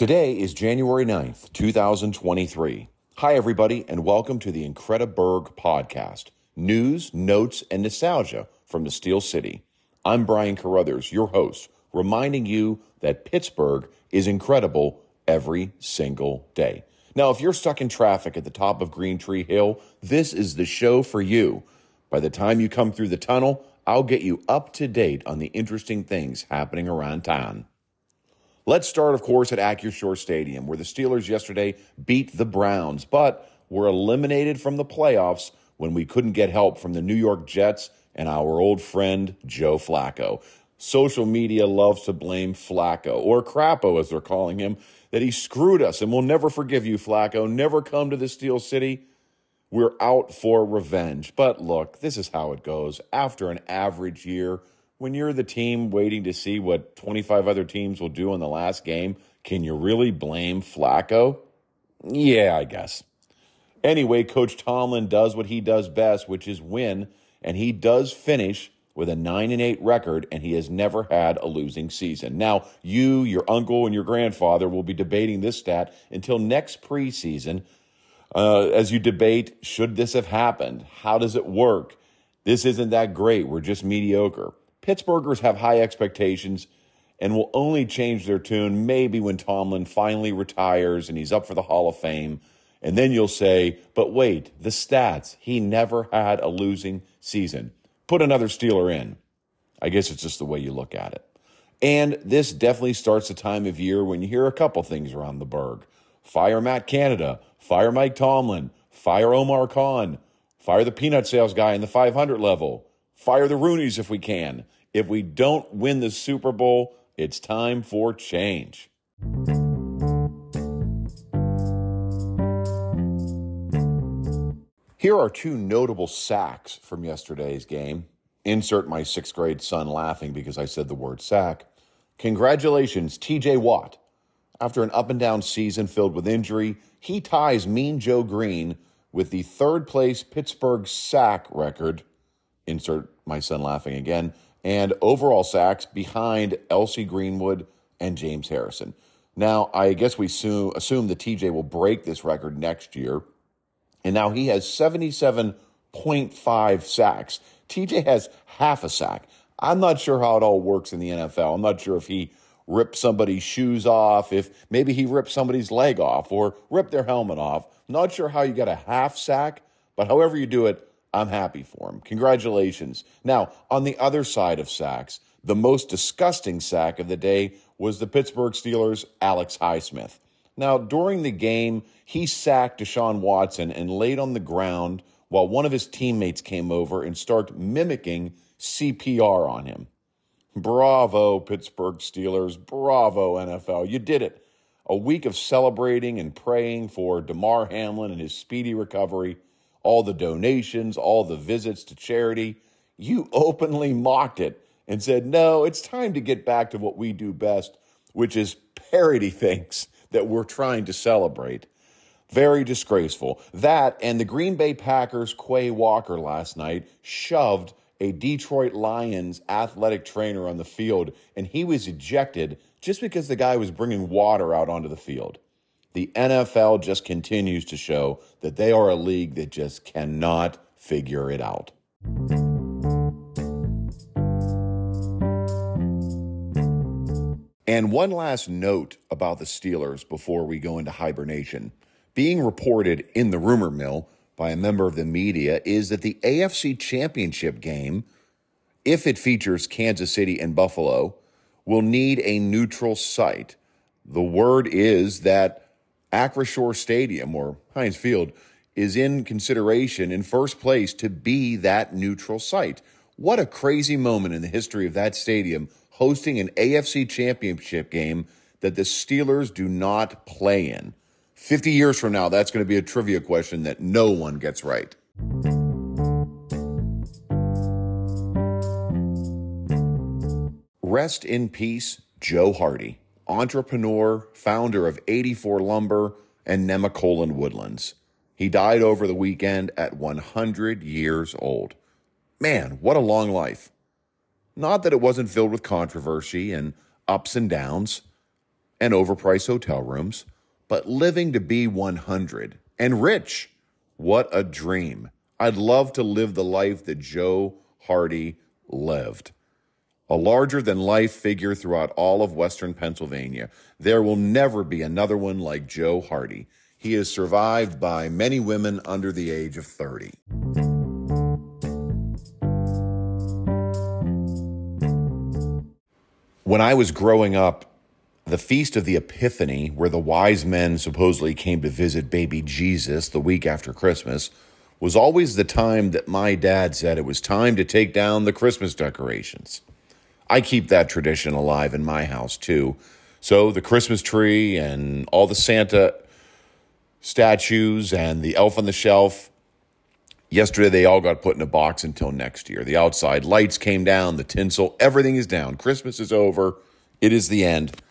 Today is January 9th, 2023. Hi, everybody, and welcome to the Incrediburg podcast news, notes, and nostalgia from the Steel City. I'm Brian Carruthers, your host, reminding you that Pittsburgh is incredible every single day. Now, if you're stuck in traffic at the top of Green Tree Hill, this is the show for you. By the time you come through the tunnel, I'll get you up to date on the interesting things happening around town. Let's start, of course, at Acrisure Stadium, where the Steelers yesterday beat the Browns, but were eliminated from the playoffs when we couldn't get help from the New York Jets and our old friend Joe Flacco. Social media loves to blame Flacco, or Crapo as they're calling him, that he screwed us and we'll never forgive you, Flacco. Never come to the Steel City. We're out for revenge. But look, this is how it goes. After an average year, when you're the team waiting to see what 25 other teams will do in the last game, can you really blame Flacco? Yeah, I guess. Anyway, Coach Tomlin does what he does best, which is win, and he does finish with a 9 and 8 record and he has never had a losing season. Now, you, your uncle and your grandfather will be debating this stat until next preseason uh, as you debate should this have happened? How does it work? This isn't that great. We're just mediocre. Pittsburghers have high expectations and will only change their tune maybe when Tomlin finally retires and he's up for the Hall of Fame. And then you'll say, but wait, the stats, he never had a losing season. Put another Steeler in. I guess it's just the way you look at it. And this definitely starts the time of year when you hear a couple things around the Burgh. Fire Matt Canada, fire Mike Tomlin, fire Omar Khan, fire the peanut sales guy in the 500 level. Fire the Rooneys if we can. If we don't win the Super Bowl, it's time for change. Here are two notable sacks from yesterday's game. Insert my sixth grade son laughing because I said the word sack. Congratulations, TJ Watt. After an up and down season filled with injury, he ties Mean Joe Greene with the third place Pittsburgh sack record insert my son laughing again, and overall sacks behind L.C. Greenwood and James Harrison. Now, I guess we assume, assume that TJ will break this record next year. And now he has 77.5 sacks. TJ has half a sack. I'm not sure how it all works in the NFL. I'm not sure if he ripped somebody's shoes off, if maybe he ripped somebody's leg off or ripped their helmet off. Not sure how you got a half sack, but however you do it, I'm happy for him. Congratulations. Now, on the other side of sacks, the most disgusting sack of the day was the Pittsburgh Steelers' Alex Highsmith. Now, during the game, he sacked Deshaun Watson and laid on the ground while one of his teammates came over and started mimicking CPR on him. Bravo, Pittsburgh Steelers. Bravo, NFL. You did it. A week of celebrating and praying for Damar Hamlin and his speedy recovery all the donations, all the visits to charity. You openly mocked it and said, no, it's time to get back to what we do best, which is parody things that we're trying to celebrate. Very disgraceful. That and the Green Bay Packers' Quay Walker last night shoved a Detroit Lions athletic trainer on the field, and he was ejected just because the guy was bringing water out onto the field the NFL just continues to show that they are a league that just cannot figure it out. And one last note about the Steelers before we go into hibernation. Being reported in the rumor mill by a member of the media is that the AFC Championship game, if it features Kansas City and Buffalo, will need a neutral site. The word is that Acrisure Stadium or Heinz Field is in consideration in first place to be that neutral site. What a crazy moment in the history of that stadium hosting an AFC championship game that the Steelers do not play in. 50 years from now, that's going to be a trivia question that no one gets right. Rest in peace, Joe Hardy entrepreneur, founder of 84 Lumber and Nemacolin Woodlands. He died over the weekend at 100 years old. Man, what a long life. Not that it wasn't filled with controversy and ups and downs. and overpriced hotel rooms, but living to be 100 and rich. What a dream. I'd love to live the life that Joe Hardy lived. A larger than life figure throughout all of Western Pennsylvania. There will never be another one like Joe Hardy. He is survived by many women under the age of 30. When I was growing up, the Feast of the Epiphany, where the wise men supposedly came to visit baby Jesus the week after Christmas, was always the time that my dad said it was time to take down the Christmas decorations. I keep that tradition alive in my house too. So the Christmas tree and all the Santa statues and the elf on the shelf, yesterday they all got put in a box until next year. The outside lights came down, the tinsel, everything is down. Christmas is over. It is the end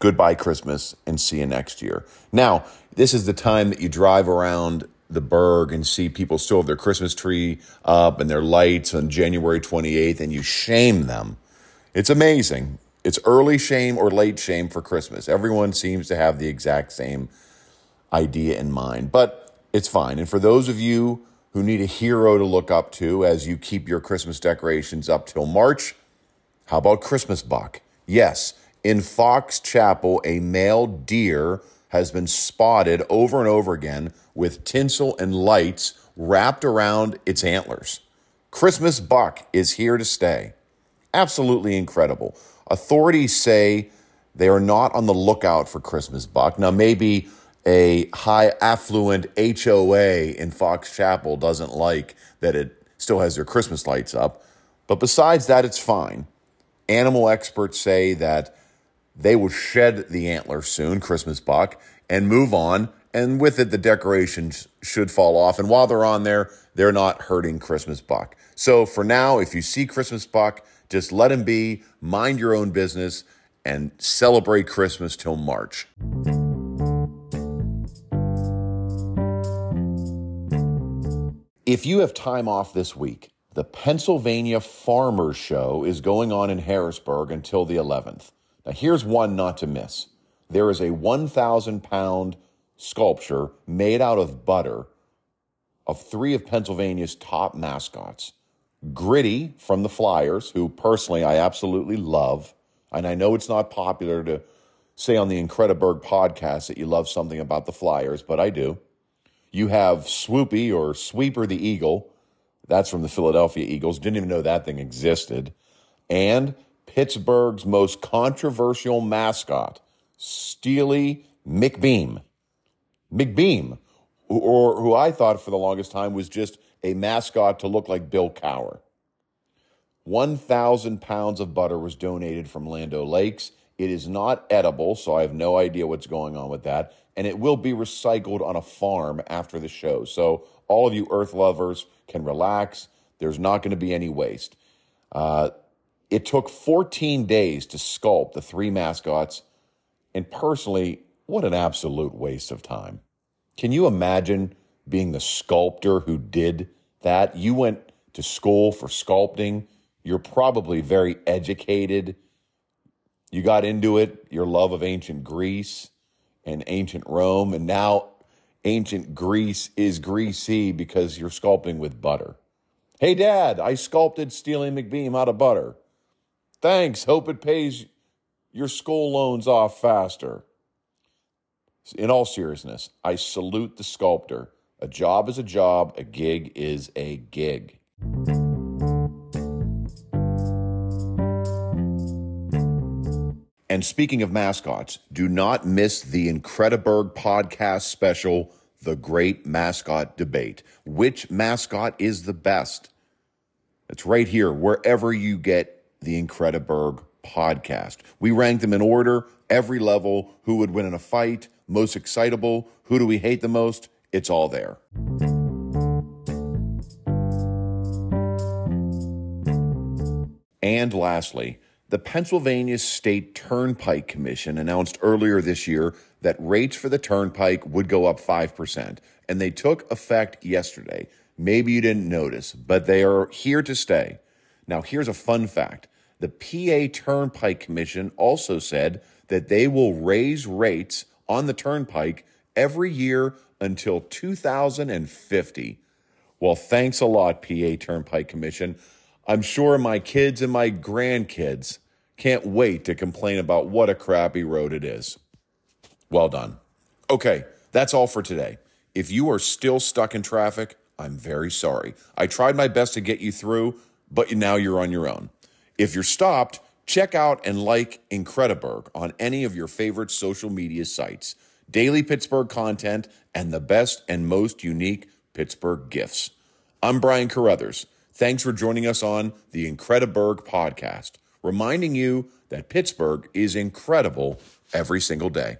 goodbye Christmas and see you next year. Now, this is the time that you drive around the burg and see people still have their Christmas tree up and their lights on January 28th and you shame them. It's amazing. It's early shame or late shame for Christmas. Everyone seems to have the exact same idea in mind, but it's fine. And for those of you who need a hero to look up to as you keep your Christmas decorations up till March, how about Christmas Buck? Yes, in Fox Chapel, a male deer has been spotted over and over again with tinsel and lights wrapped around its antlers. Christmas buck is here to stay. Absolutely incredible. Authorities say they are not on the lookout for Christmas buck. Now, maybe a high affluent HOA in Fox Chapel doesn't like that it still has their Christmas lights up. But besides that, it's fine. Animal experts say that they will shed the antler soon, Christmas buck, and move on. And with it, the decorations should fall off. And while they're on there, they're not hurting Christmas buck. So for now, if you see Christmas buck, just let him be, mind your own business, and celebrate Christmas till March. If you have time off this week, the Pennsylvania Farmers Show is going on in Harrisburg until the 11th. Now, here's one not to miss there is a 1,000 pound sculpture made out of butter of three of Pennsylvania's top mascots. Gritty from the Flyers, who personally I absolutely love. And I know it's not popular to say on the Incrediburg podcast that you love something about the Flyers, but I do. You have Swoopy or Sweeper the Eagle. That's from the Philadelphia Eagles. Didn't even know that thing existed. And Pittsburgh's most controversial mascot, Steely McBeam. McBeam, or who I thought for the longest time was just a mascot to look like Bill Cowher. 1,000 pounds of butter was donated from Land Lakes. It is not edible, so I have no idea what's going on with that. And it will be recycled on a farm after the show. So all of you earth lovers can relax. There's not going to be any waste. Uh, it took 14 days to sculpt the three mascots. And personally, what an absolute waste of time. Can you imagine being the sculptor who did that? You went to school for sculpting. You're probably very educated. You got into it, your love of ancient Greece and ancient Rome. And now ancient Greece is greasy because you're sculpting with butter. Hey, Dad, I sculpted Steely McBeam out of butter. Thanks. Hope it pays your school loans off faster. In all seriousness, I salute the sculptor. A job is a job, a gig is a gig. And speaking of mascots, do not miss the Incrediburg podcast special, The Great Mascot Debate. Which mascot is the best? It's right here, wherever you get the Incrediburg podcast. We ranked them in order, every level, who would win in a fight, most excitable, who do we hate the most? It's all there. And lastly, the Pennsylvania State Turnpike Commission announced earlier this year that rates for the turnpike would go up 5%, and they took effect yesterday. Maybe you didn't notice, but they are here to stay. Now, here's a fun fact the PA Turnpike Commission also said that they will raise rates on the turnpike every year until 2050. Well, thanks a lot, PA Turnpike Commission. I'm sure my kids and my grandkids can't wait to complain about what a crappy road it is. Well done. Okay, that's all for today. If you are still stuck in traffic, I'm very sorry. I tried my best to get you through, but now you're on your own. If you're stopped, check out and like Incrediburg on any of your favorite social media sites. Daily Pittsburgh content and the best and most unique Pittsburgh gifts. I'm Brian Carruthers. Thanks for joining us on the Incrediburg podcast, reminding you that Pittsburgh is incredible every single day.